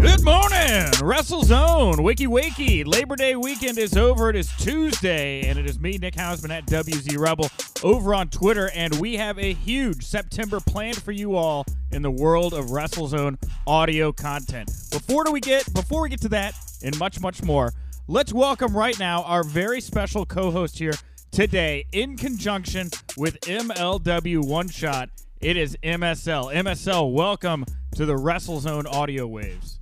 Good morning, WrestleZone, Wiki Wiki. Labor Day weekend is over. It is Tuesday, and it is me, Nick Hausman, at WZ Rebel over on Twitter, and we have a huge September planned for you all in the world of WrestleZone audio content. Before do we get before we get to that and much much more, let's welcome right now our very special co-host here today in conjunction with MLW One Shot. It is MSL. MSL, welcome to the WrestleZone audio waves.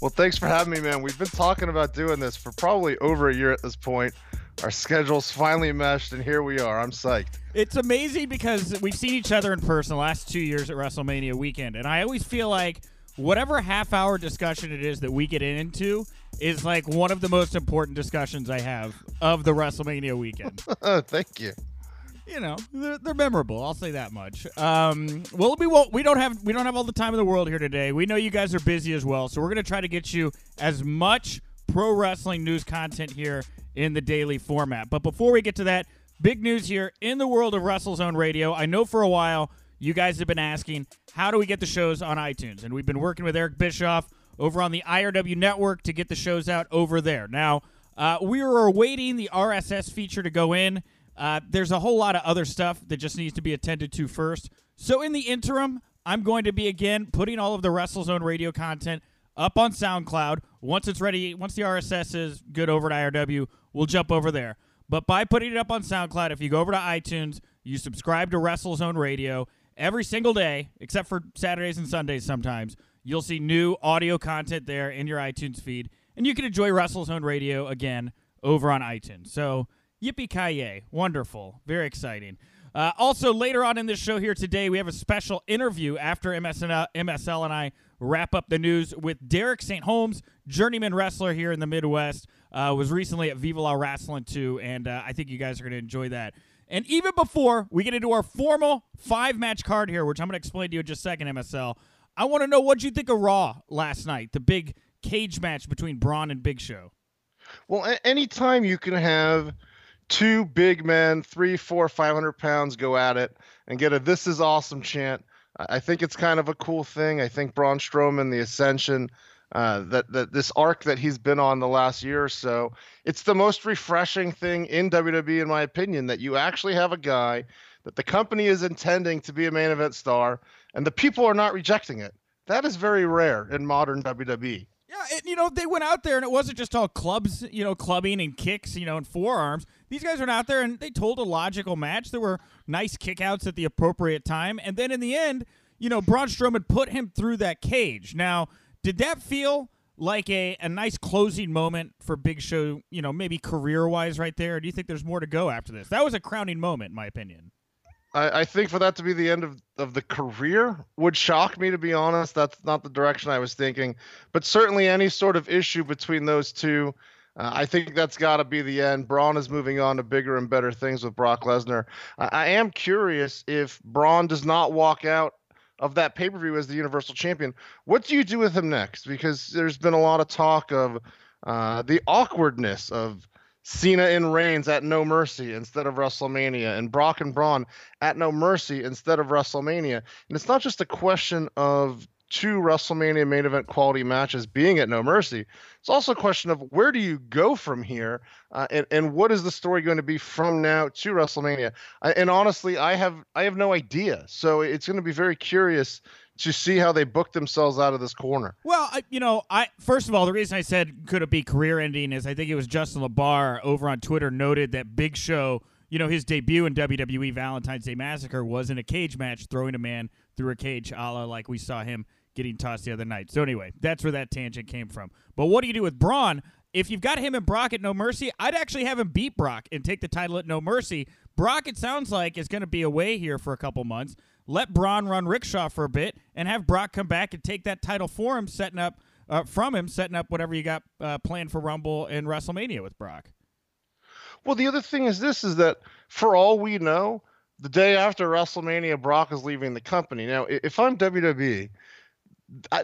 Well, thanks for having me, man. We've been talking about doing this for probably over a year at this point. Our schedules finally meshed, and here we are. I'm psyched. It's amazing because we've seen each other in person the last two years at WrestleMania weekend, and I always feel like whatever half hour discussion it is that we get into is like one of the most important discussions I have of the WrestleMania weekend. Thank you you know they're, they're, memorable. I'll say that much. Um, well, we won't. We don't have we don't have all the time in the world here today. We know you guys are busy as well, so we're gonna try to get you as much pro wrestling news content here in the daily format. But before we get to that, big news here in the world of WrestleZone Radio. I know for a while you guys have been asking how do we get the shows on iTunes, and we've been working with Eric Bischoff over on the IRW network to get the shows out over there. Now. Uh, we are awaiting the RSS feature to go in. Uh, there's a whole lot of other stuff that just needs to be attended to first. So in the interim, I'm going to be again putting all of the WrestleZone radio content up on SoundCloud. Once it's ready, once the RSS is good over at IRW, we'll jump over there. But by putting it up on SoundCloud, if you go over to iTunes, you subscribe to WrestleZone Radio every single day, except for Saturdays and Sundays sometimes, you'll see new audio content there in your iTunes feed. And you can enjoy WrestleZone Radio again over on iTunes. So Yippee ki Wonderful. Very exciting. Uh, also, later on in this show here today, we have a special interview after MSL, MSL and I wrap up the news with Derek St. Holmes, journeyman wrestler here in the Midwest. Uh, was recently at Viva La Rasslin too, and uh, I think you guys are going to enjoy that. And even before we get into our formal five match card here, which I'm going to explain to you in just a second, MSL, I want to know what you think of Raw last night, the big cage match between Braun and Big Show. Well, anytime you can have two big men, three, four, five hundred pounds, go at it and get a "This is awesome" chant. I think it's kind of a cool thing. I think Braun Strowman, the Ascension, uh, that that this arc that he's been on the last year or so, it's the most refreshing thing in WWE, in my opinion, that you actually have a guy that the company is intending to be a main event star, and the people are not rejecting it. That is very rare in modern WWE. Yeah, it, you know, they went out there and it wasn't just all clubs, you know, clubbing and kicks, you know, and forearms. These guys went out there and they told a logical match. There were nice kickouts at the appropriate time. And then in the end, you know, Braun Strowman put him through that cage. Now, did that feel like a, a nice closing moment for Big Show, you know, maybe career wise right there? Or do you think there's more to go after this? That was a crowning moment, in my opinion. I, I think for that to be the end of, of the career would shock me, to be honest. That's not the direction I was thinking. But certainly, any sort of issue between those two, uh, I think that's got to be the end. Braun is moving on to bigger and better things with Brock Lesnar. I, I am curious if Braun does not walk out of that pay per view as the Universal Champion, what do you do with him next? Because there's been a lot of talk of uh, the awkwardness of Cena and Reigns at No Mercy instead of WrestleMania, and Brock and Braun at No Mercy instead of WrestleMania. And it's not just a question of two WrestleMania main event quality matches being at No Mercy. It's also a question of where do you go from here, uh, and and what is the story going to be from now to WrestleMania? I, and honestly, I have I have no idea. So it's going to be very curious to see how they booked themselves out of this corner. Well, I, you know, I first of all, the reason I said could it be career ending is I think it was Justin LaBar over on Twitter noted that Big Show, you know, his debut in WWE Valentine's Day Massacre was in a cage match, throwing a man through a cage, a la like we saw him getting tossed the other night. So anyway, that's where that tangent came from. But what do you do with Braun? If you've got him and Brock at No Mercy, I'd actually have him beat Brock and take the title at No Mercy. Brock, it sounds like, is going to be away here for a couple months let Braun run rickshaw for a bit, and have Brock come back and take that title for him, setting up uh, from him, setting up whatever you got uh, planned for Rumble and WrestleMania with Brock. Well, the other thing is this: is that for all we know, the day after WrestleMania, Brock is leaving the company. Now, if I'm WWE,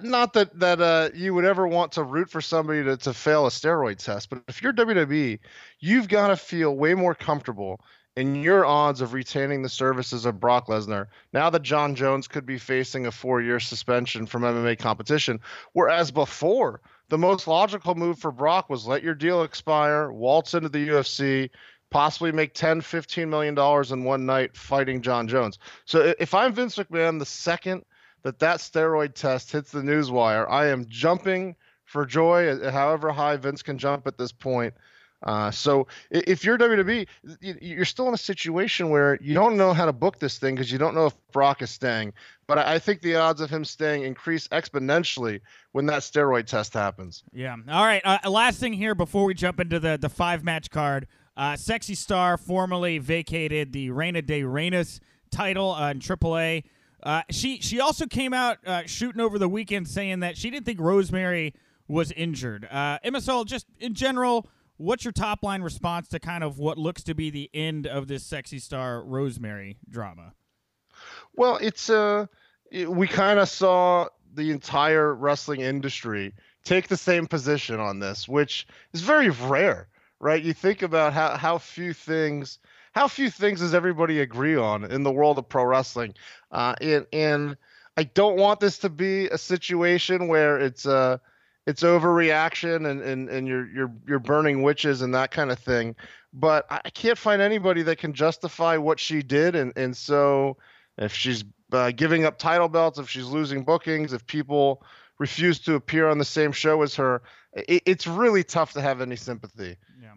not that that uh, you would ever want to root for somebody to, to fail a steroid test, but if you're WWE, you've got to feel way more comfortable in your odds of retaining the services of Brock Lesnar now that Jon Jones could be facing a four year suspension from MMA competition. Whereas before, the most logical move for Brock was let your deal expire, waltz into the UFC, possibly make 10, 15 million dollars in one night fighting Jon Jones. So if I'm Vince McMahon, the second that that steroid test hits the newswire, I am jumping for joy, however high Vince can jump at this point. Uh, so if you're WWE, you're still in a situation where you don't know how to book this thing because you don't know if Brock is staying. But I think the odds of him staying increase exponentially when that steroid test happens. Yeah. All right. Uh, last thing here before we jump into the the five match card. Uh, Sexy Star formally vacated the Reina de Reinas title on AAA. Uh, she she also came out uh, shooting over the weekend saying that she didn't think Rosemary was injured. Uh, MSL, just in general, what's your top line response to kind of what looks to be the end of this sexy star Rosemary drama? Well, it's uh, it, we kind of saw the entire wrestling industry take the same position on this, which is very rare, right? You think about how how few things how few things does everybody agree on in the world of pro wrestling, uh, and and I don't want this to be a situation where it's uh it's overreaction and, and, and you're you're you're burning witches and that kind of thing. But I can't find anybody that can justify what she did, and and so if she's uh, giving up title belts, if she's losing bookings, if people refuse to appear on the same show as her, it, it's really tough to have any sympathy. Yeah.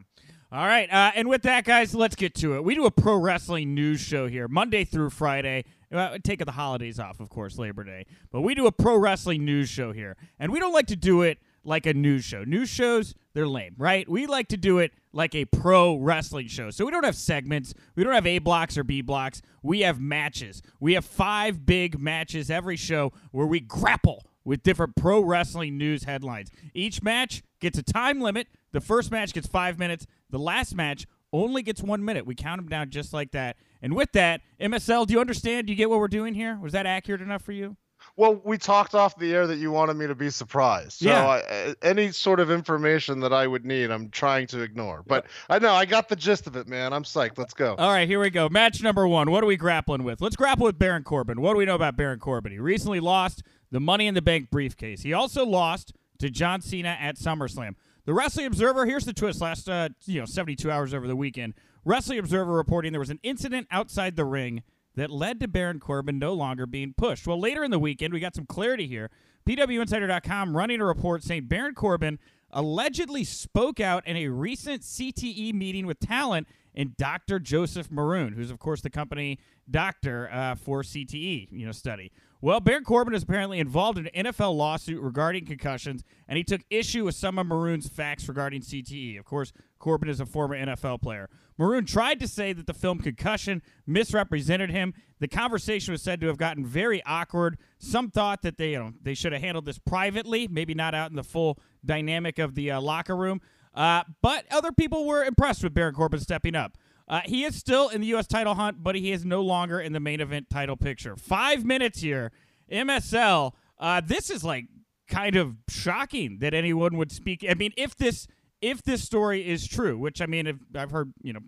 All right, uh, and with that, guys, let's get to it. We do a pro wrestling news show here, Monday through Friday. Uh, take the holidays off, of course, Labor Day. But we do a pro wrestling news show here, and we don't like to do it like a news show. News shows, they're lame, right? We like to do it like a pro wrestling show. So we don't have segments, we don't have A blocks or B blocks. We have matches. We have five big matches every show where we grapple with different pro wrestling news headlines. Each match gets a time limit. The first match gets five minutes. The last match only gets one minute. We count them down just like that. And with that, MSL, do you understand? Do you get what we're doing here? Was that accurate enough for you? Well, we talked off the air that you wanted me to be surprised. So yeah. I, any sort of information that I would need, I'm trying to ignore. But I know I got the gist of it, man. I'm psyched. Let's go. All right, here we go. Match number one. What are we grappling with? Let's grapple with Baron Corbin. What do we know about Baron Corbin? He recently lost the Money in the Bank briefcase. He also lost to John Cena at SummerSlam. The Wrestling Observer, here's the twist. Last uh, you know 72 hours over the weekend, Wrestling Observer reporting there was an incident outside the ring that led to Baron Corbin no longer being pushed. Well, later in the weekend, we got some clarity here. PWInsider.com running a report saying Baron Corbin allegedly spoke out in a recent CTE meeting with talent and Dr. Joseph Maroon, who's of course the company doctor uh, for CTE, you know, study. Well, Baron Corbin is apparently involved in an NFL lawsuit regarding concussions, and he took issue with some of Maroon's facts regarding CTE. Of course, Corbin is a former NFL player. Maroon tried to say that the film Concussion misrepresented him. The conversation was said to have gotten very awkward. Some thought that they, you know, they should have handled this privately, maybe not out in the full dynamic of the uh, locker room. Uh, but other people were impressed with Baron Corbin stepping up. Uh, he is still in the U.S. title hunt, but he is no longer in the main event title picture. Five minutes here. MSL, uh, this is like kind of shocking that anyone would speak. I mean, if this if this story is true, which I mean, I've heard, you know,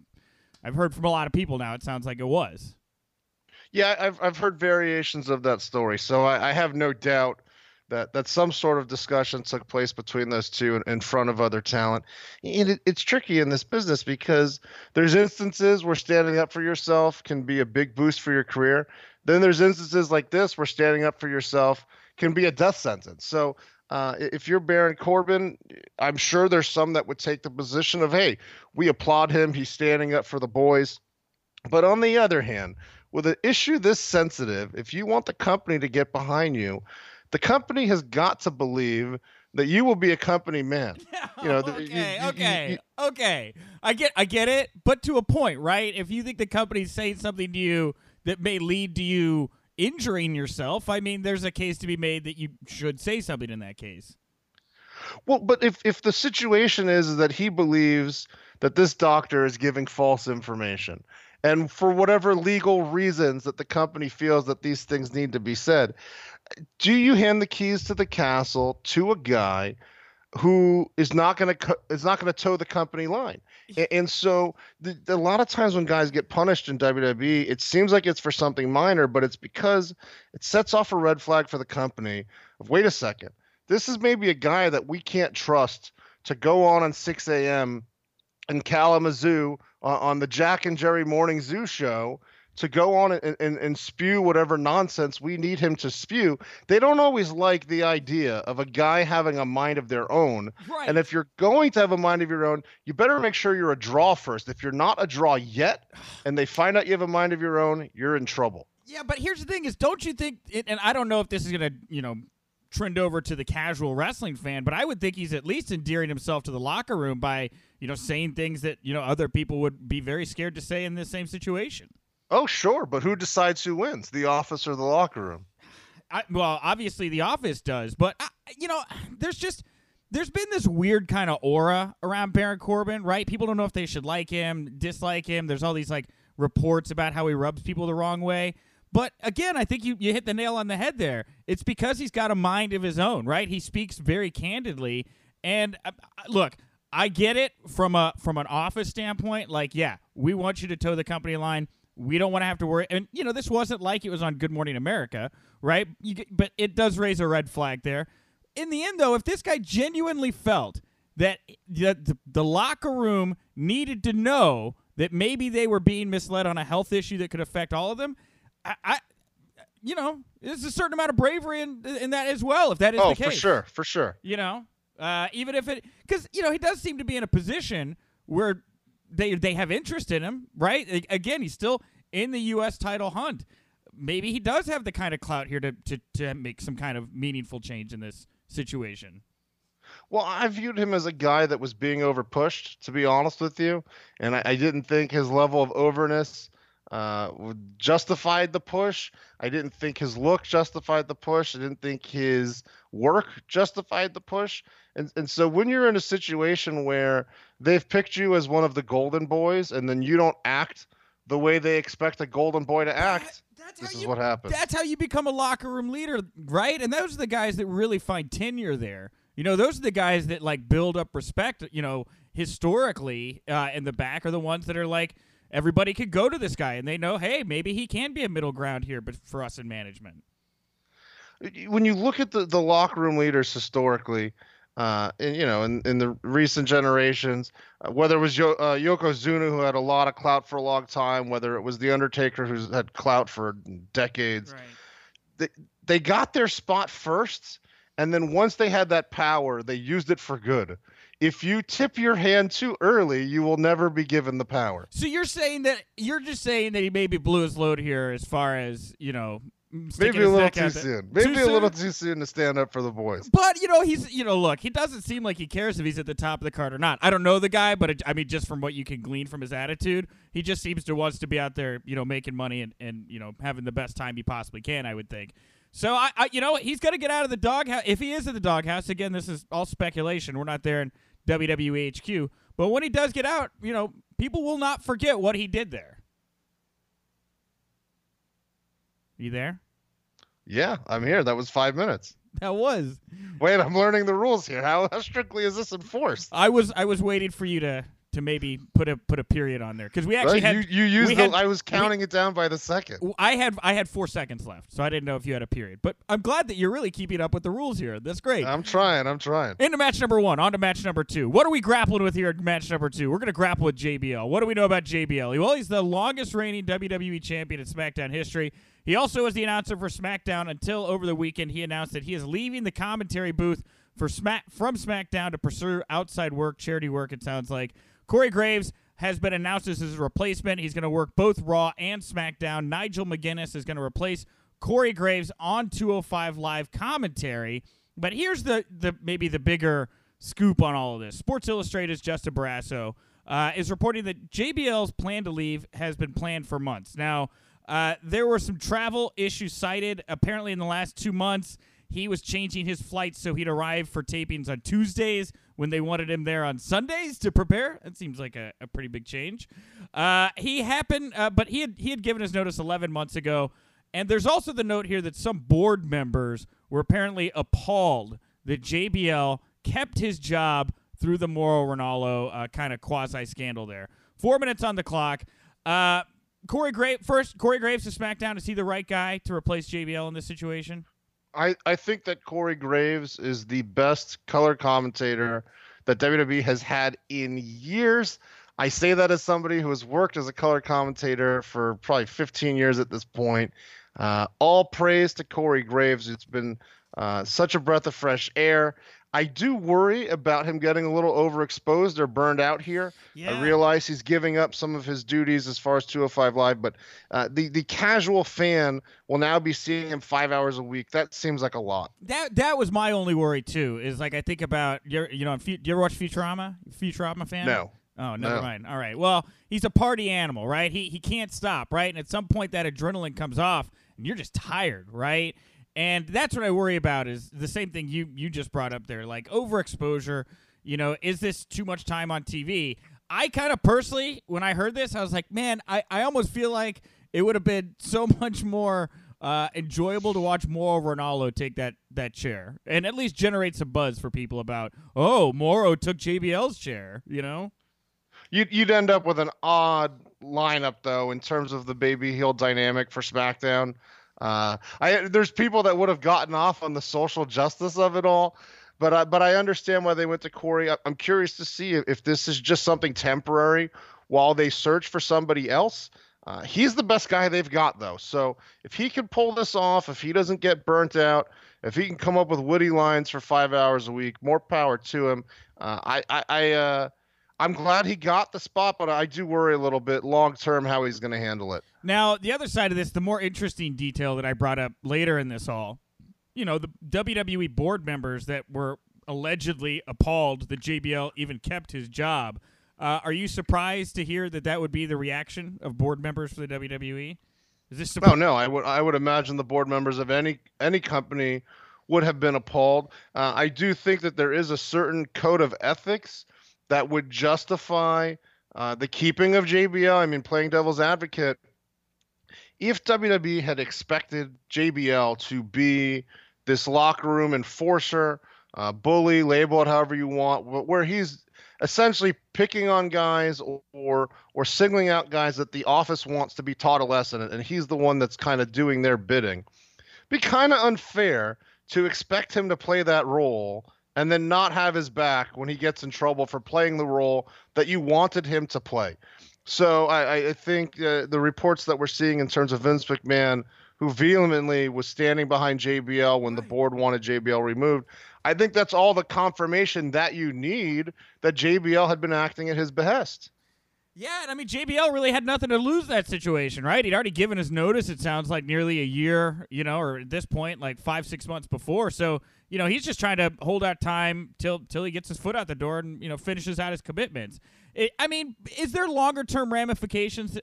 I've heard from a lot of people now. It sounds like it was. Yeah, I've I've heard variations of that story, so I, I have no doubt that that some sort of discussion took place between those two in, in front of other talent. And it, it's tricky in this business because there's instances where standing up for yourself can be a big boost for your career. Then there's instances like this where standing up for yourself can be a death sentence. So uh, if you're Baron Corbin, I'm sure there's some that would take the position of, hey, we applaud him. He's standing up for the boys. But on the other hand, with an issue this sensitive, if you want the company to get behind you, the company has got to believe that you will be a company man. You know, okay, you, you, okay, you, okay. I get, I get it, but to a point, right? If you think the company's saying something to you that may lead to you injuring yourself, I mean, there's a case to be made that you should say something in that case. Well, but if if the situation is that he believes that this doctor is giving false information, and for whatever legal reasons that the company feels that these things need to be said, do you hand the keys to the castle to a guy who is not going to co- is not going to toe the company line. And, and so the, the, a lot of times when guys get punished in WWE, it seems like it's for something minor, but it's because it sets off a red flag for the company. Of wait a second, this is maybe a guy that we can't trust to go on on 6 a.m. in Kalamazoo uh, on the Jack and Jerry Morning Zoo show to go on and, and, and spew whatever nonsense we need him to spew. They don't always like the idea of a guy having a mind of their own. Right. And if you're going to have a mind of your own, you better make sure you're a draw first. If you're not a draw yet and they find out you have a mind of your own, you're in trouble. Yeah, but here's the thing is don't you think and I don't know if this is going to, you know, trend over to the casual wrestling fan, but I would think he's at least endearing himself to the locker room by, you know, saying things that, you know, other people would be very scared to say in this same situation. Oh, sure, but who decides who wins, the office or the locker room? I, well, obviously the office does, but I, you know, there's just there's been this weird kind of aura around Baron Corbin, right? People don't know if they should like him, dislike him. There's all these like reports about how he rubs people the wrong way. But again, I think you, you hit the nail on the head there. It's because he's got a mind of his own, right? He speaks very candidly. And uh, look, I get it from a from an office standpoint. Like, yeah, we want you to toe the company line. We don't want to have to worry. And you know, this wasn't like it was on Good Morning America, right? You, but it does raise a red flag there. In the end, though, if this guy genuinely felt that the, the locker room needed to know that maybe they were being misled on a health issue that could affect all of them, I, I you know, there's a certain amount of bravery in in that as well. If that is oh, the case, for sure, for sure. You know, uh, even if it, because you know, he does seem to be in a position where they they have interest in him, right? Again, he's still in the U.S. title hunt. Maybe he does have the kind of clout here to to to make some kind of meaningful change in this situation. Well, I viewed him as a guy that was being overpushed, to be honest with you, and I, I didn't think his level of overness uh, justified the push. I didn't think his look justified the push. I didn't think his work justified the push. And and so when you're in a situation where they've picked you as one of the golden boys and then you don't act the way they expect a golden boy to act, that, this is you, what happens. That's how you become a locker room leader, right? And those are the guys that really find tenure there. You know, those are the guys that like build up respect, you know, historically uh, in the back are the ones that are like – everybody could go to this guy and they know, hey, maybe he can be a middle ground here, but for us in management. When you look at the, the locker room leaders historically, uh, and you know, in, in the recent generations, uh, whether it was Yo- uh, Yokozuna who had a lot of clout for a long time, whether it was the Undertaker who's had clout for decades, right. they they got their spot first, and then once they had that power, they used it for good if you tip your hand too early, you will never be given the power. So you're saying that you're just saying that he maybe blew his load here as far as, you know, Mm, maybe a little too soon. Maybe too a little too soon to stand up for the boys. But you know, he's you know, look, he doesn't seem like he cares if he's at the top of the card or not. I don't know the guy, but it, I mean, just from what you can glean from his attitude, he just seems to wants to be out there, you know, making money and and you know having the best time he possibly can. I would think. So I, I you know, he's gonna get out of the doghouse. If he is at the doghouse, again, this is all speculation. We're not there, in WWE HQ. But when he does get out, you know, people will not forget what he did there. You there? Yeah, I'm here. That was five minutes. That was. Wait, I'm learning the rules here. How, how strictly is this enforced? I was I was waiting for you to to maybe put a put a period on there because we actually well, had you, you used the, had, I was counting we, it down by the second. I had I had four seconds left, so I didn't know if you had a period. But I'm glad that you're really keeping up with the rules here. That's great. I'm trying. I'm trying. Into match number one. On to match number two. What are we grappling with here? At match number two. We're gonna grapple with JBL. What do we know about JBL? Well, he's the longest reigning WWE champion in SmackDown history. He also was the announcer for SmackDown until over the weekend. He announced that he is leaving the commentary booth for Smack from SmackDown to pursue outside work, charity work. It sounds like Corey Graves has been announced as his replacement. He's going to work both Raw and SmackDown. Nigel McGuinness is going to replace Corey Graves on 205 Live commentary. But here's the, the maybe the bigger scoop on all of this. Sports Illustrated's Justin Barrasso uh, is reporting that JBL's plan to leave has been planned for months. Now, uh, there were some travel issues cited apparently in the last two months. He was changing his flights so he'd arrive for tapings on Tuesdays when they wanted him there on Sundays to prepare. That seems like a, a pretty big change. Uh, he happened, uh, but he had he had given his notice 11 months ago. And there's also the note here that some board members were apparently appalled that JBL kept his job through the Mauro Ranallo uh, kind of quasi scandal there. Four minutes on the clock. Corey Graves first. Corey Graves to SmackDown. Is he the right guy to replace JBL in this situation? I, I think that Corey Graves is the best color commentator that WWE has had in years. I say that as somebody who has worked as a color commentator for probably 15 years at this point. Uh, all praise to Corey Graves. It's been uh, such a breath of fresh air. I do worry about him getting a little overexposed or burned out here. Yeah. I realize he's giving up some of his duties as far as 205 Live, but uh, the the casual fan will now be seeing him five hours a week. That seems like a lot. That that was my only worry too. Is like I think about you you know, do you ever watch Futurama? Futurama fan? No. Oh, never No. mind. All right. Well, he's a party animal, right? He he can't stop, right? And at some point that adrenaline comes off and you're just tired, right? And that's what I worry about is the same thing you you just brought up there, like overexposure. You know, is this too much time on TV? I kind of personally, when I heard this, I was like, man, I, I almost feel like it would have been so much more uh, enjoyable to watch Mauro Ranallo take that that chair and at least generate some buzz for people about, oh, Moro took JBL's chair, you know? You'd you'd end up with an odd lineup though in terms of the baby heel dynamic for SmackDown. Uh, I there's people that would have gotten off on the social justice of it all, but I, but I understand why they went to Corey. I, I'm curious to see if, if this is just something temporary while they search for somebody else. Uh, he's the best guy they've got though, so if he can pull this off, if he doesn't get burnt out, if he can come up with witty lines for five hours a week, more power to him. Uh, I I, I uh, I'm glad he got the spot, but I do worry a little bit long term how he's going to handle it. Now, the other side of this, the more interesting detail that I brought up later in this all, you know, the WWE board members that were allegedly appalled that JBL even kept his job. Uh, are you surprised to hear that that would be the reaction of board members for the WWE? Is this No, no, I would I would imagine the board members of any any company would have been appalled. Uh, I do think that there is a certain code of ethics that would justify uh, the keeping of JBL. I mean, playing devil's advocate. If WWE had expected JBL to be this locker room enforcer, uh, bully, label it however you want, but where he's essentially picking on guys or, or singling out guys that the office wants to be taught a lesson and he's the one that's kind of doing their bidding be kind of unfair to expect him to play that role and then not have his back when he gets in trouble for playing the role that you wanted him to play so i, I- think uh, the reports that we're seeing in terms of vince mcmahon who vehemently was standing behind jbl when the board wanted jbl removed I think that's all the confirmation that you need that JBL had been acting at his behest. Yeah, and I mean JBL really had nothing to lose that situation, right? He'd already given his notice. It sounds like nearly a year, you know, or at this point, like five, six months before. So you know, he's just trying to hold out time till till he gets his foot out the door and you know finishes out his commitments. It, I mean, is there longer term ramifications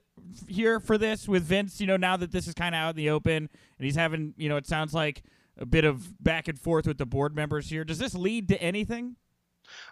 here for this with Vince? You know, now that this is kind of out in the open and he's having, you know, it sounds like a bit of back and forth with the board members here. Does this lead to anything?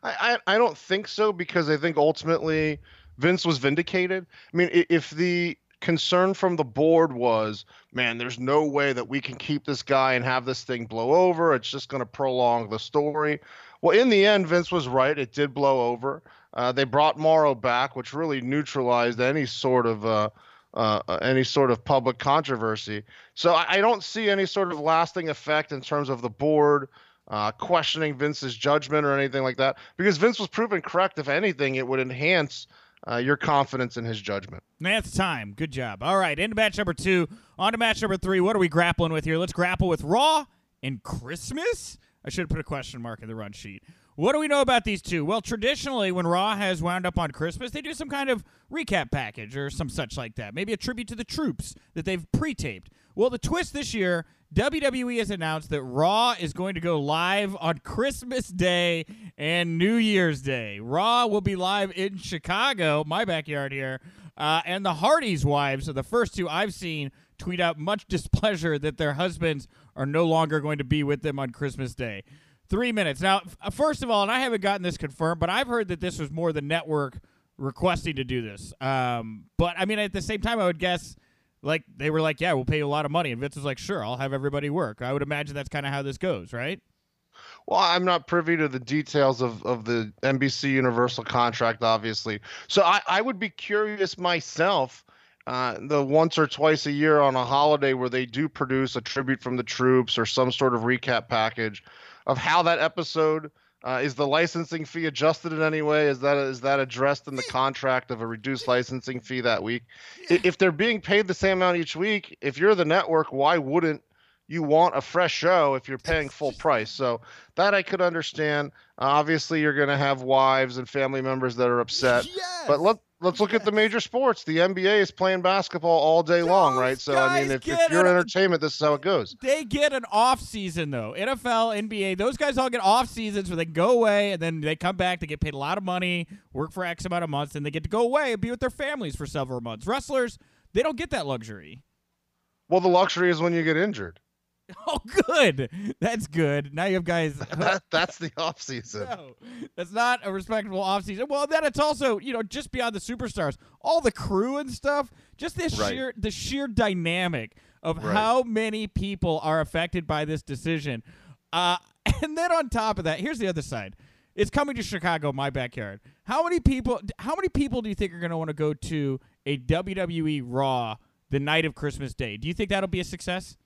I, I, I don't think so because I think ultimately Vince was vindicated. I mean, if the concern from the board was, man, there's no way that we can keep this guy and have this thing blow over, it's just going to prolong the story. Well, in the end, Vince was right. It did blow over. Uh, they brought Mauro back, which really neutralized any sort of uh, uh, any sort of public controversy. So I, I don't see any sort of lasting effect in terms of the board uh, questioning Vince's judgment or anything like that, because Vince was proven correct. If anything, it would enhance uh, your confidence in his judgment. That's time. Good job. All right, into match number two. On to match number three. What are we grappling with here? Let's grapple with Raw and Christmas. I should have put a question mark in the run sheet. What do we know about these two? Well, traditionally, when Raw has wound up on Christmas, they do some kind of recap package or some such like that. Maybe a tribute to the troops that they've pre taped. Well, the twist this year, WWE has announced that Raw is going to go live on Christmas Day and New Year's Day. Raw will be live in Chicago, my backyard here. Uh, and the Hardys' wives are the first two I've seen tweet out much displeasure that their husbands are no longer going to be with them on Christmas Day. Three minutes. Now, f- first of all, and I haven't gotten this confirmed, but I've heard that this was more the network requesting to do this. Um, but I mean, at the same time, I would guess like they were like, "Yeah, we'll pay you a lot of money," and Vince was like, "Sure, I'll have everybody work." I would imagine that's kind of how this goes, right? Well, I'm not privy to the details of, of the NBC Universal contract, obviously. So I, I would be curious myself, uh, the once or twice a year on a holiday where they do produce a tribute from the troops or some sort of recap package of how that episode uh, is the licensing fee adjusted in any way? Is that is that addressed in the contract of a reduced licensing fee that week? If they're being paid the same amount each week, if you're the network, why wouldn't you want a fresh show if you're paying full price? So that I could understand. Uh, obviously, you're going to have wives and family members that are upset. Yes. But let let's look at the major sports. The NBA is playing basketball all day long, right? So I mean, if, if you're it. entertainment, this is how it goes. They get an off season though. NFL, NBA, those guys all get off seasons where they go away and then they come back. They get paid a lot of money, work for X amount of months, and they get to go away and be with their families for several months. Wrestlers, they don't get that luxury. Well, the luxury is when you get injured. Oh, good. That's good. Now you have guys. That, that's the off season. No, that's not a respectable off season. Well, then it's also you know just beyond the superstars, all the crew and stuff. Just this Right. sheer the sheer dynamic of Right. how many people are affected by this decision. Uh, and then on top of that, here's the other side. It's coming to Chicago, my backyard. How many people? How many people do you think are going to want to go to a WWE Raw the night of Christmas Day? Do you think that'll be a success?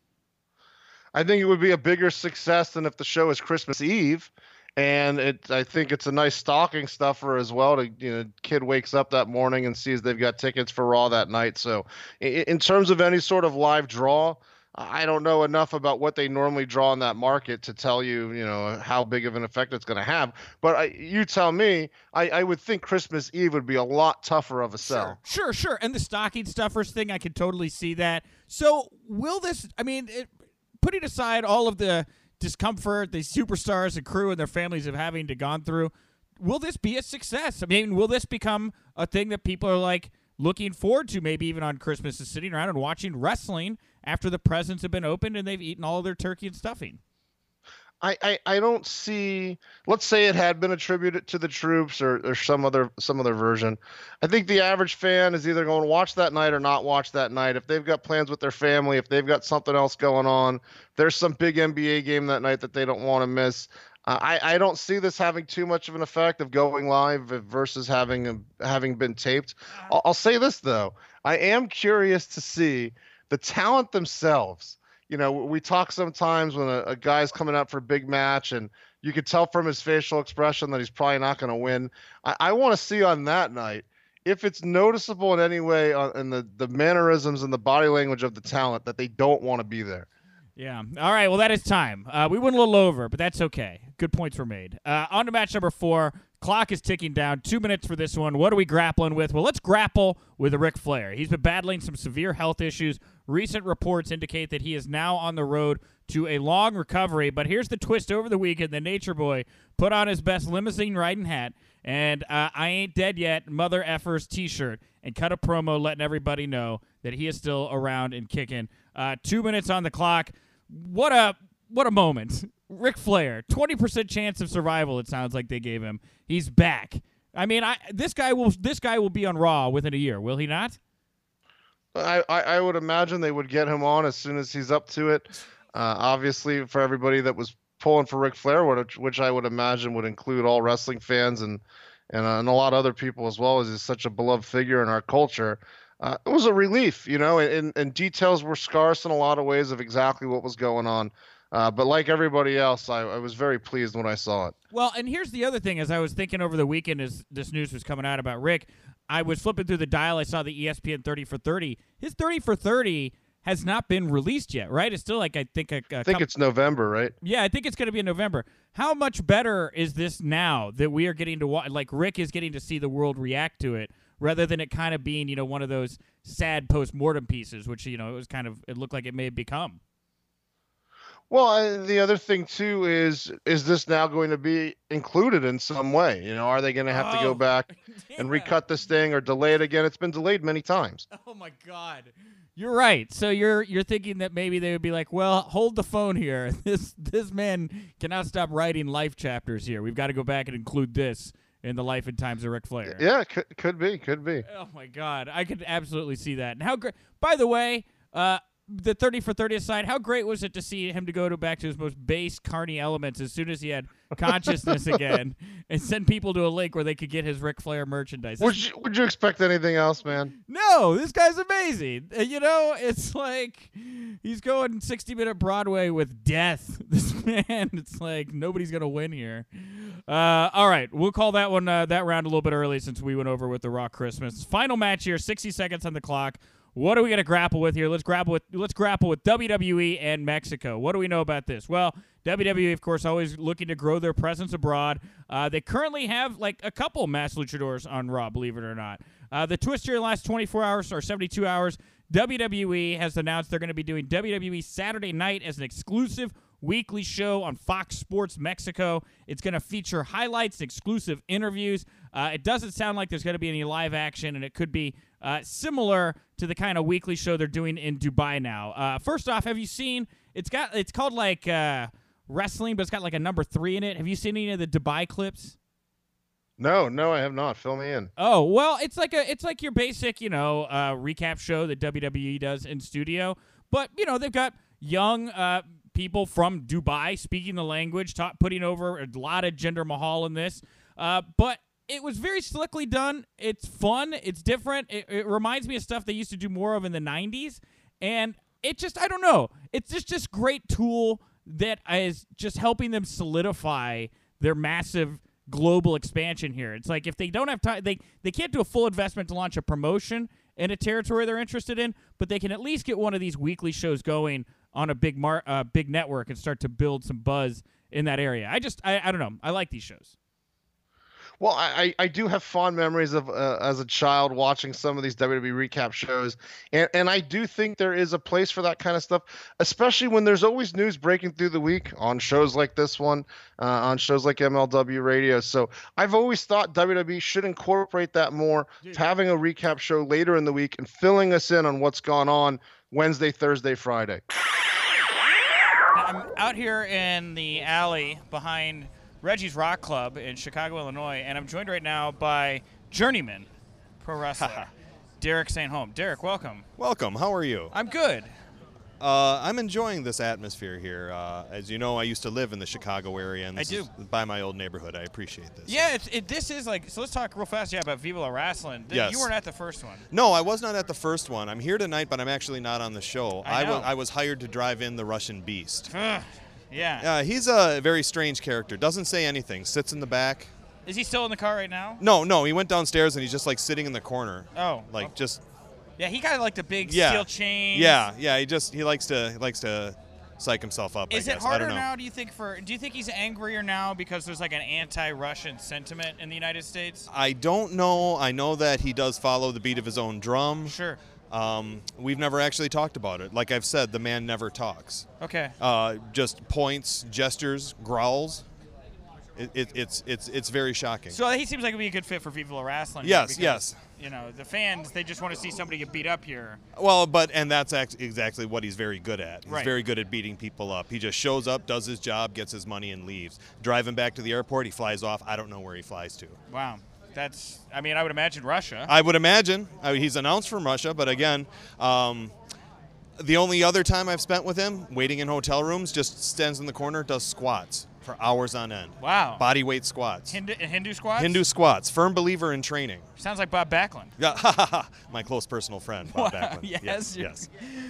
I think it would be a bigger success than if the show is Christmas Eve. And it, I think it's a nice stocking stuffer as well. To you know, kid wakes up that morning and sees they've got tickets for Raw that night. So, in, in terms of any sort of live draw, I don't know enough about what they normally draw in that market to tell you, you know, how big of an effect it's going to have. But I, you tell me, I, I would think Christmas Eve would be a lot tougher of a sell. Sure, sure, sure. And the stocking stuffers thing, I could totally see that. So, will this? I mean, it, putting aside all of the discomfort the superstars and crew and their families have having to gone through, will this be a success? I mean, will this become a thing that people are like looking forward to? Maybe even on Christmas, is sitting around and watching wrestling after the presents have been opened and they've eaten all their turkey and stuffing. I, I, I don't see let's say it had been attributed to the troops or, or some other some other version. I think the average fan is either going to watch that night or not watch that night. If they've got plans with their family, if they've got something else going on, there's some big NBA game that night that they don't want to miss. Uh, I, I don't see this having too much of an effect of going live versus having having been taped. I'll, I'll say this though, I am curious to see the talent themselves you know, we talk sometimes when a, a guy's coming up for a big match and you could tell from his facial expression that he's probably not going to win. I, I want to see on that night if it's noticeable in any way on, in the, the mannerisms and the body language of the talent that they don't want to be there. Yeah. All right. Well, that is time. Uh, we went a little over, but that's okay. Good points were made. Uh, on to match number four. Clock is ticking down. Two minutes for this one. What are we grappling with? Well, let's grapple with Ric Flair. He's been battling some severe health issues. Recent reports indicate that he is now on the road to a long recovery. But here's the twist over the weekend. The Nature Boy put on his best limousine riding hat and uh, I Ain't Dead Yet Mother Effers t shirt and cut a promo letting everybody know that he is still around and kicking. Uh, two minutes on the clock. What a what a moment. Ric Flair, 20% chance of survival it sounds like they gave him. He's back. I mean, I this guy will this guy will be on Raw within a year, will he not? I, I, would imagine they would get him on as soon as he's up to it. Uh, obviously, for everybody that was pulling for Ric Flair, which, which I would imagine would include all wrestling fans and and, uh, and a lot of other people as well, as he's such a beloved figure in our culture. Uh, it was a relief, you know, and, and details were scarce in a lot of ways of exactly what was going on. Uh, but like everybody else, I, I was very pleased when I saw it. Well, and here's the other thing: as I was thinking over the weekend, as this news was coming out about Ric, I was flipping through the dial. I saw the ESPN 30 for 30. His 30 for 30 has not been released yet, right? It's still like I think a, a I think coup- it's November, right? yeah, I think it's going to be in November. How much better is this now that we are getting to watch? Like Ric is getting to see the world react to it, rather than it kind of being you know one of those sad post mortem pieces, which you know it was kind of it looked like it may have become. Well, I, the other thing too is is this now going to be included in some way? You know, are they going to have to Oh, go back and recut this thing or delay it again? It's been delayed many times. Oh my god. You're right. So you're you're thinking that maybe they would be like, "Well, hold the phone here. This this man cannot stop writing life chapters here. We've got to go back and include this in the life and times of Ric Flair." Yeah, could could be, could be. Oh my god. I could absolutely see that. And how great By the way, uh the 30 for 30 aside, how great was it to see him to go to back to his most base carny elements as soon as he had consciousness again and send people to a link where they could get his Ric Flair merchandise? Would you, would you expect anything else, man? No, this guy's amazing. Uh, you know, it's like he's going 60 minute Broadway with death. This man, it's like nobody's gonna win here. Uh, all right, we'll call that one uh, that round a little bit early since we went over with the Rock Christmas. Final match here, 60 seconds on the clock. What are we going to grapple with here? Let's grapple with let's grapple with WWE and Mexico. What do we know about this? Well, WWE, of course, always looking to grow their presence abroad. Uh, they currently have like a couple mass luchadors on Raw, believe it or not. Uh, the twist here in the last 24 hours or 72 hours, WWE has announced they're going to be doing WWE Saturday Night as an exclusive weekly show on Fox Sports Mexico. It's going to feature highlights, exclusive interviews. Uh, it doesn't sound like there's going to be any live action, and it could be uh, similar to the kind of weekly show they're doing in Dubai now. Uh, first off, have you seen? It's got it's called like uh, wrestling, but it's got like a number three in it. Have you seen any of the Dubai clips? No, no, I have not. Fill me in. Oh well, it's like a it's like your basic you know uh, recap show that WWE does in studio, but you know they've got young uh, people from Dubai speaking the language, ta- putting over a lot of Jinder Mahal in this, uh, but it was very slickly done. It's fun. It's different. It, it reminds me of stuff they used to do more of in the '90s, and it just I don't know. It's just just great tool that is just helping them solidify their massive global expansion here. It's like if they don't have time, they they can't do a full investment to launch a promotion in a territory they're interested in, but they can at least get one of these weekly shows going on a big mar- uh, big network and start to build some buzz in that area. I just I, I don't know. I like these shows. Well, I, I do have fond memories of uh, as a child watching some of these WWE recap shows, and and I do think there is a place for that kind of stuff, especially when there's always news breaking through the week on shows like this one, uh, on shows like MLW Radio. So I've always thought WWE should incorporate that more, having a recap show later in the week and filling us in on what's gone on Wednesday, Thursday, Friday. I'm out here in the alley behind Reggie's Rock Club in Chicago, Illinois, and I'm joined right now by journeyman pro wrestler Derek St. Holmes. Derek, welcome. Welcome. How are you? I'm good. Uh, I'm enjoying this atmosphere here. Uh, as you know, I used to live in the Chicago area, and I do. by my old neighborhood. I appreciate this. Yeah, it's, it, this is like so. Let's talk real fast, yeah, about Viva La Rasslin. Yes. You weren't at the first one. No, I was not at the first one. I'm here tonight, but I'm actually not on the show. I know. was I was hired to drive in the Russian Beast. Yeah. Uh, he's a very strange character. Doesn't say anything. Sits in the back. Is he still in the car right now? No, no. He went downstairs and he's just like sitting in the corner. Oh, Like well, just yeah. He got like the big yeah. steel chain. Yeah, yeah. He just he likes to he likes to psych himself up. Is I it guess. I harder don't know. now? Do you think for? Do you think he's angrier now because there's like an anti-Russian sentiment in the United States? I don't know. I know that he does follow the beat of his own drum. Sure. Um, we've never actually talked about it. Like I've said, the man never talks. Okay. Uh, just points, gestures, growls. It, it, it's it's it's very shocking. So he seems like he'd be a good fit for Viva La Rasslin. Yes, because, yes. You know, the fans they just want to see somebody get beat up here. well, but and that's act- exactly what he's very good at. He's Right. very good at beating people up. He just shows up, does his job, gets his money, and leaves. Driving back to the airport, he flies off. I don't know where he flies to. Wow. That's. I mean, I would imagine Russia. I would imagine I mean, he's announced from Russia, but again, um, the only other time I've spent with him waiting in hotel rooms, just stands in the corner, does squats for hours on end. wow. Body weight squats. Hindu, Hindu squads. Hindu squats. Firm believer in training. Sounds like Bob Backlund. Yeah, my close personal friend, Bob Wow, Backlund. yes, yes, yes.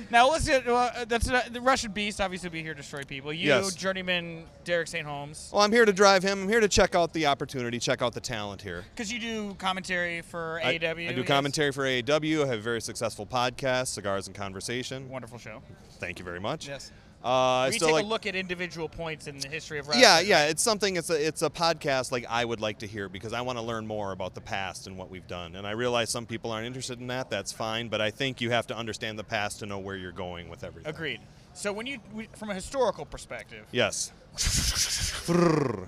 Now let's get. Uh, that's uh, the Russian Beast. Obviously, will be here to destroy people. You, Yes. journeyman Derek St. Holmes, Well, I'm here to drive him. I'm here to check out the opportunity, check out the talent here. because you do commentary for I, AAW. I do yes? commentary for AAW. I have a very successful podcast, Cigars and Conversation. Wonderful show. Thank you very much. Yes. Uh, you still take like. a look at individual points in the history of wrestling. Yeah, yeah, it's something. It's a it's a podcast like I would like to hear because I want to learn more about the past and what we've done. And I realize some people aren't interested in that. That's fine, but I think you have to understand the past to know where you're going with everything. Agreed. So when you, we- from a historical perspective, Yes.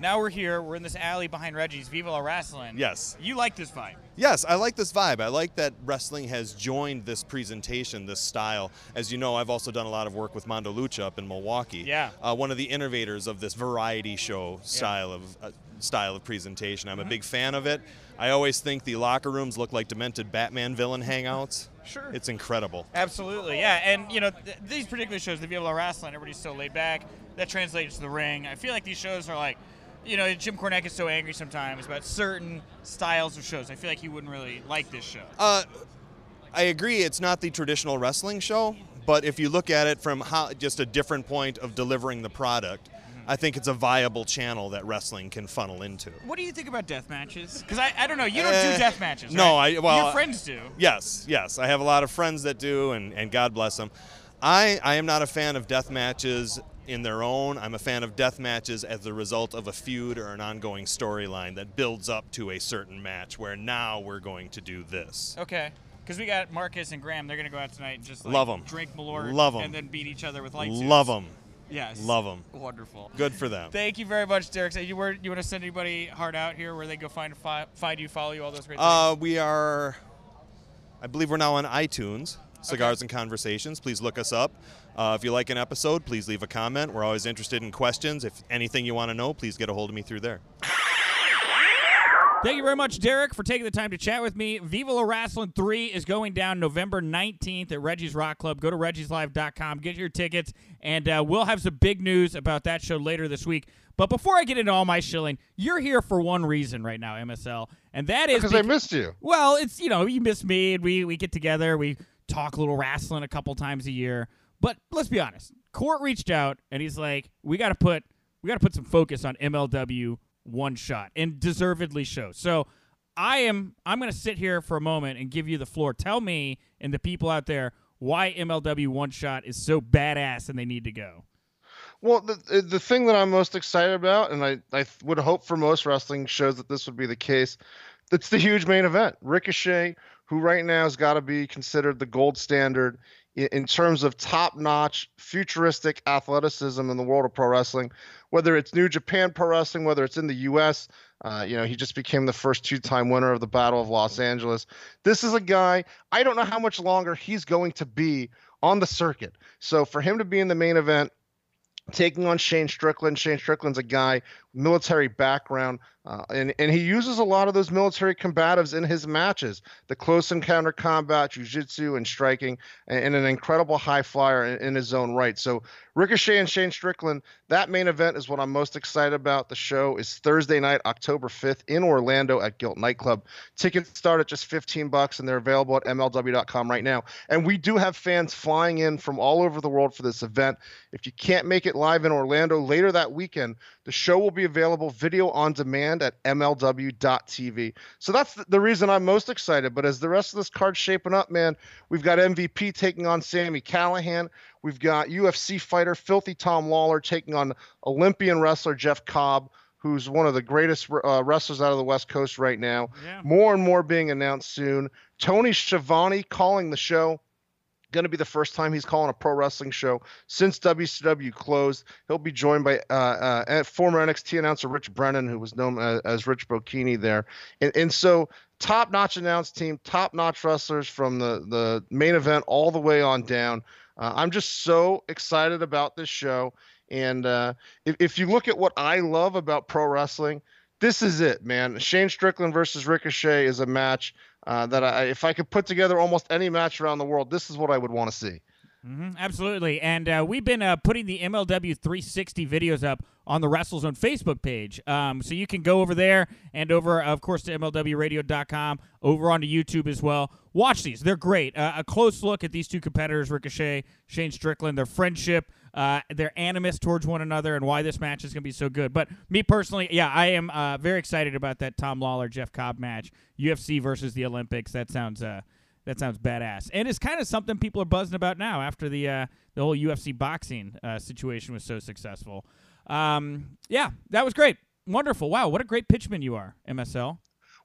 now we're here. We're in this alley behind Reggie's Viva La Rasslin. Yes. You like this vibe. Yes, I like this vibe. I like that wrestling has joined this presentation, this style. As you know, I've also done a lot of work with Mondo Lucha up in Milwaukee. Yeah. Uh, one of the innovators of this variety show style of uh, style of presentation. I'm a big fan of it. I always think the locker rooms look like demented Batman villain hangouts. Sure. It's incredible. Absolutely, yeah. And you know, th- these particular shows, the Viva Wrestling, everybody's so laid back. That translates to the ring. I feel like these shows are like, you know, Jim Cornette is so angry sometimes about certain styles of shows. I feel like he wouldn't really like this show. Uh, I agree. It's not the traditional wrestling show, but if you look at it from how just a different point of delivering the product, I think it's a viable channel that wrestling can funnel into. What do you think about death matches? Because I, I don't know, you don't Eh, do death matches. no, right? I- well, your friends do. Yes, yes. I have a lot of friends that do, and, and God bless them. I, I am not a fan of death matches in their own. I'm a fan of death matches as the result of a feud or an ongoing storyline that builds up to a certain match where now we're going to do this. Okay. Because we got Marcus and Graham. They're gonna go out tonight and just like, Love 'em. drink Malort, Love 'em. and then beat each other with light suits. Love them. Yes. Love them. Wonderful. Good for them. Thank you very much, Derek. So you were you want to send anybody hard out here where they go find fi- find you, follow you, all those great Uh, we are, I believe we're now on iTunes, Cigars and Conversations. Please look us up. Uh, if you like an episode, please leave a comment. We're always interested in questions. If anything you want to know, please get a hold of me through there. Thank you very much, Derek, for taking the time to chat with me. Viva La Rasslin 3 is going down November 19th at Reggie's Rock Club. Go to reggieslive.com, get your tickets, and uh, we'll have some big news about that show later this week. But before I get into all my shilling, you're here for one reason right now, MSL, and that is Because I missed you. Well, it's you know you miss me, and we we get together, we talk a little wrestling a couple times a year. But let's be honest, Court reached out and he's like, we got to put we got to put some focus on MLW one shot, and deservedly so. So I am I'm going to sit here for a moment and give you the floor. Tell me and the people out there why MLW one shot is so badass and they need to go. Well, the the thing that I'm most excited about, and I, I would hope for most wrestling shows that this would be the case, it's the huge main event. Ricochet, who right now has got to be considered the gold standard in, terms of top notch, futuristic athleticism in the world of pro wrestling, whether it's New Japan Pro Wrestling, whether it's in the U.S. Uh, you know, he just became the first two time winner of the Battle of Los Angeles. This is a guy, I don't know how much longer he's going to be on the circuit. So for him to be in the main event, taking on Shane Strickland. Shane Strickland's a guy, military background, uh, and and he uses a lot of those military combatives in his matches. The close encounter combat, jujitsu, and striking, and, and an incredible high flyer in, in his own right. So Ricochet and Shane Strickland, that main event is what I'm most excited about. The show is Thursday night, October 5th in Orlando at Gilt Nightclub. Tickets start at just 15 bucks, and they're available at MLW.com right now. And we do have fans flying in from all over the world for this event. If you can't make it live in Orlando later that weekend, the show will be available video on demand at MLW.tv. So that's the- the reason I'm most excited. But as the rest of this card's shaping up, man, we've got MVP taking on Sami Callihan. We've got UFC fighter Filthy Tom Lawler taking on Olympian wrestler Jeff Cobb, who's one of the greatest uh, wrestlers out of the West Coast right now. Yeah. More and more being announced soon. Tony Schiavone calling the show. Going to be the first time he's calling a pro wrestling show since WCW closed. He'll be joined by uh, uh, former NXT announcer Rich Brennan, who was known as, as Rich Bocchini there. And, and so, top notch announced team, top notch wrestlers from the, the main event all the way on down. Uh, I'm just so excited about this show. And uh, if, if you look at what I love about pro wrestling, this is it, man. Shane Strickland versus Ricochet is a match uh, that I, if I could put together almost any match around the world, this is what I would want to see. Hmm absolutely. And uh, we've been uh, putting the MLW 360 videos up on the WrestleZone Facebook page. Um, so you can go over there and over, of course, to MLWradio.com, over onto YouTube as well. Watch these. They're great. Uh, a close look at these two competitors, Ricochet, Shane Strickland, their friendship, uh, their animus towards one another, and why this match is going to be so good. But me personally, yeah, I am uh, very excited about that Tom Lawler Jeff Cobb match, UFC versus the Olympics. That sounds uh, that sounds badass, and it's kind of something people are buzzing about now after the uh, the whole UFC boxing uh, situation was so successful. Um, yeah, that was great, wonderful. Wow, what a great pitchman you are, MSL.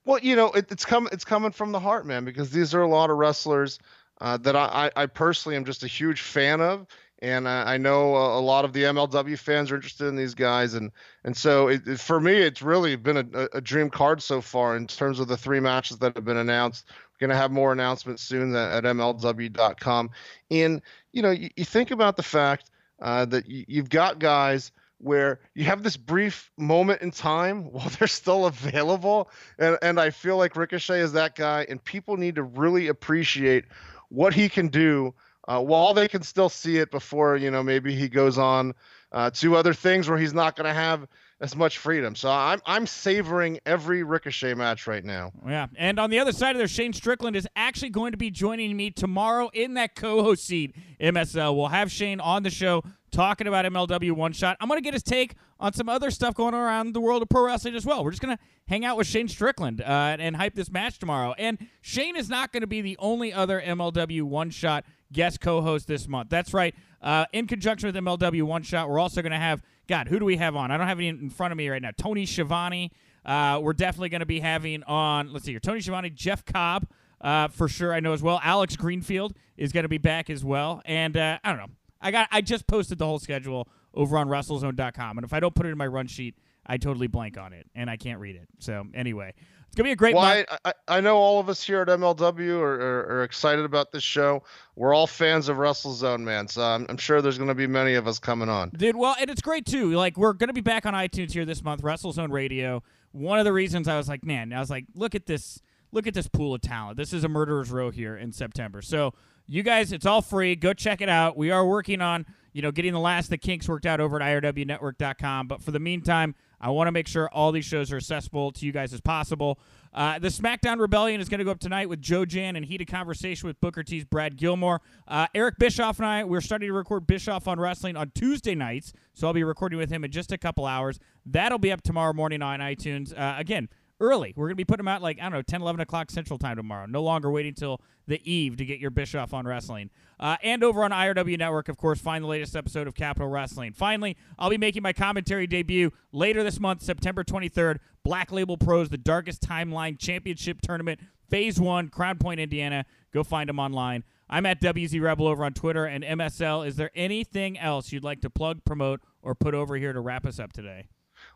Well, you know, it, it's coming it's coming from the heart, man, because these are a lot of wrestlers uh, that I, I, I personally am just a huge fan of, and I, I know a, a lot of the MLW fans are interested in these guys, and and so it, it- for me, it's really been a, a dream card so far in terms of the three matches that have been announced. We're gonna have more announcements soon at, at MLW.com, and you know, you, you think about the fact uh, that you, you've got guys where you have this brief moment in time while they're still available. And, and I feel like Ricochet is that guy, and people need to really appreciate what he can do uh, while they can still see it before, you know, maybe he goes on uh, to other things where he's not going to have as much freedom. So I'm I'm savoring every Ricochet match right now. Yeah, and on the other side of there, Shane Strickland is actually going to be joining me tomorrow in that co-host seat. MSL. We'll have Shane on the show talking about MLW One Shot. I'm going to get his take on some other stuff going around the world of pro wrestling as well. We're just going to hang out with Shane Strickland uh, and hype this match tomorrow. And Shane is not going to be the only other MLW One Shot guest co-host this month. That's right. Uh, in conjunction with MLW One Shot, we're also going to have God. Who do we have on? I don't have any in front of me right now. Tony Schiavone. Uh, we're definitely going to be having on. Let's see here. Tony Schiavone, Jeff Cobb, uh, for sure. I know as well. Alex Greenfield is going to be back as well. And uh, I don't know. I got. I just posted the whole schedule over on WrestleZone.com, and if I don't put it in my run sheet, I totally blank on it and I can't read it. So anyway, it's gonna be a great. Well. I, I, I know all of us here at MLW are, are, are, excited about this show. We're all fans of WrestleZone, man. So I'm, I'm sure there's gonna be many of us coming on. Dude, well, and it's great too. Like we're gonna be back on iTunes here this month, WrestleZone Radio. One of the reasons I was like, man, I was like, look at this, look at this pool of talent. This is a murderer's row here in September. So you guys, it's all free. Go check it out. We are working on you know, getting the last of the kinks worked out over at IRWnetwork.com. But for the meantime, I want to make sure all these shows are accessible to you guys as possible. Uh, the SmackDown Rebellion is going to go up tonight with Joe Jan and heated conversation with Booker T's Brad Gilmore. Uh, Eric Bischoff and I, we're starting to record Bischoff on Wrestling on Tuesday nights, so I'll be recording with him in just a couple hours. That'll be up tomorrow morning on iTunes. Uh, again, early. We're going to be putting them out like, I don't know, 10, 11 o'clock Central Time tomorrow. No longer waiting till the eve to get your Bischoff on wrestling. Uh, and over on IRW Network, of course, find the latest episode of Capital Wrestling. Finally, I'll be making my commentary debut later this month, September 23rd. Black Label Pros, the Darkest Timeline Championship Tournament, Phase 1, Crown Point, Indiana. Go find them online. I'm at WZ Rebel over on Twitter and MSL. Is there anything else you'd like to plug, promote, or put over here to wrap us up today?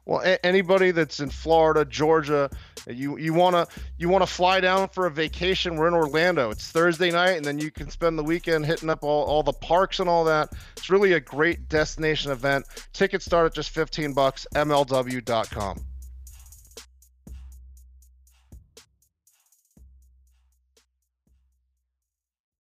Well, a- anybody that's in Florida, Georgia, you you wanna you wanna fly down for a vacation? We're in Orlando. It's Thursday night, and then you can spend the weekend hitting up all, all the parks and all that. It's really a great destination event. Tickets start at just 15 bucks. MLW.com.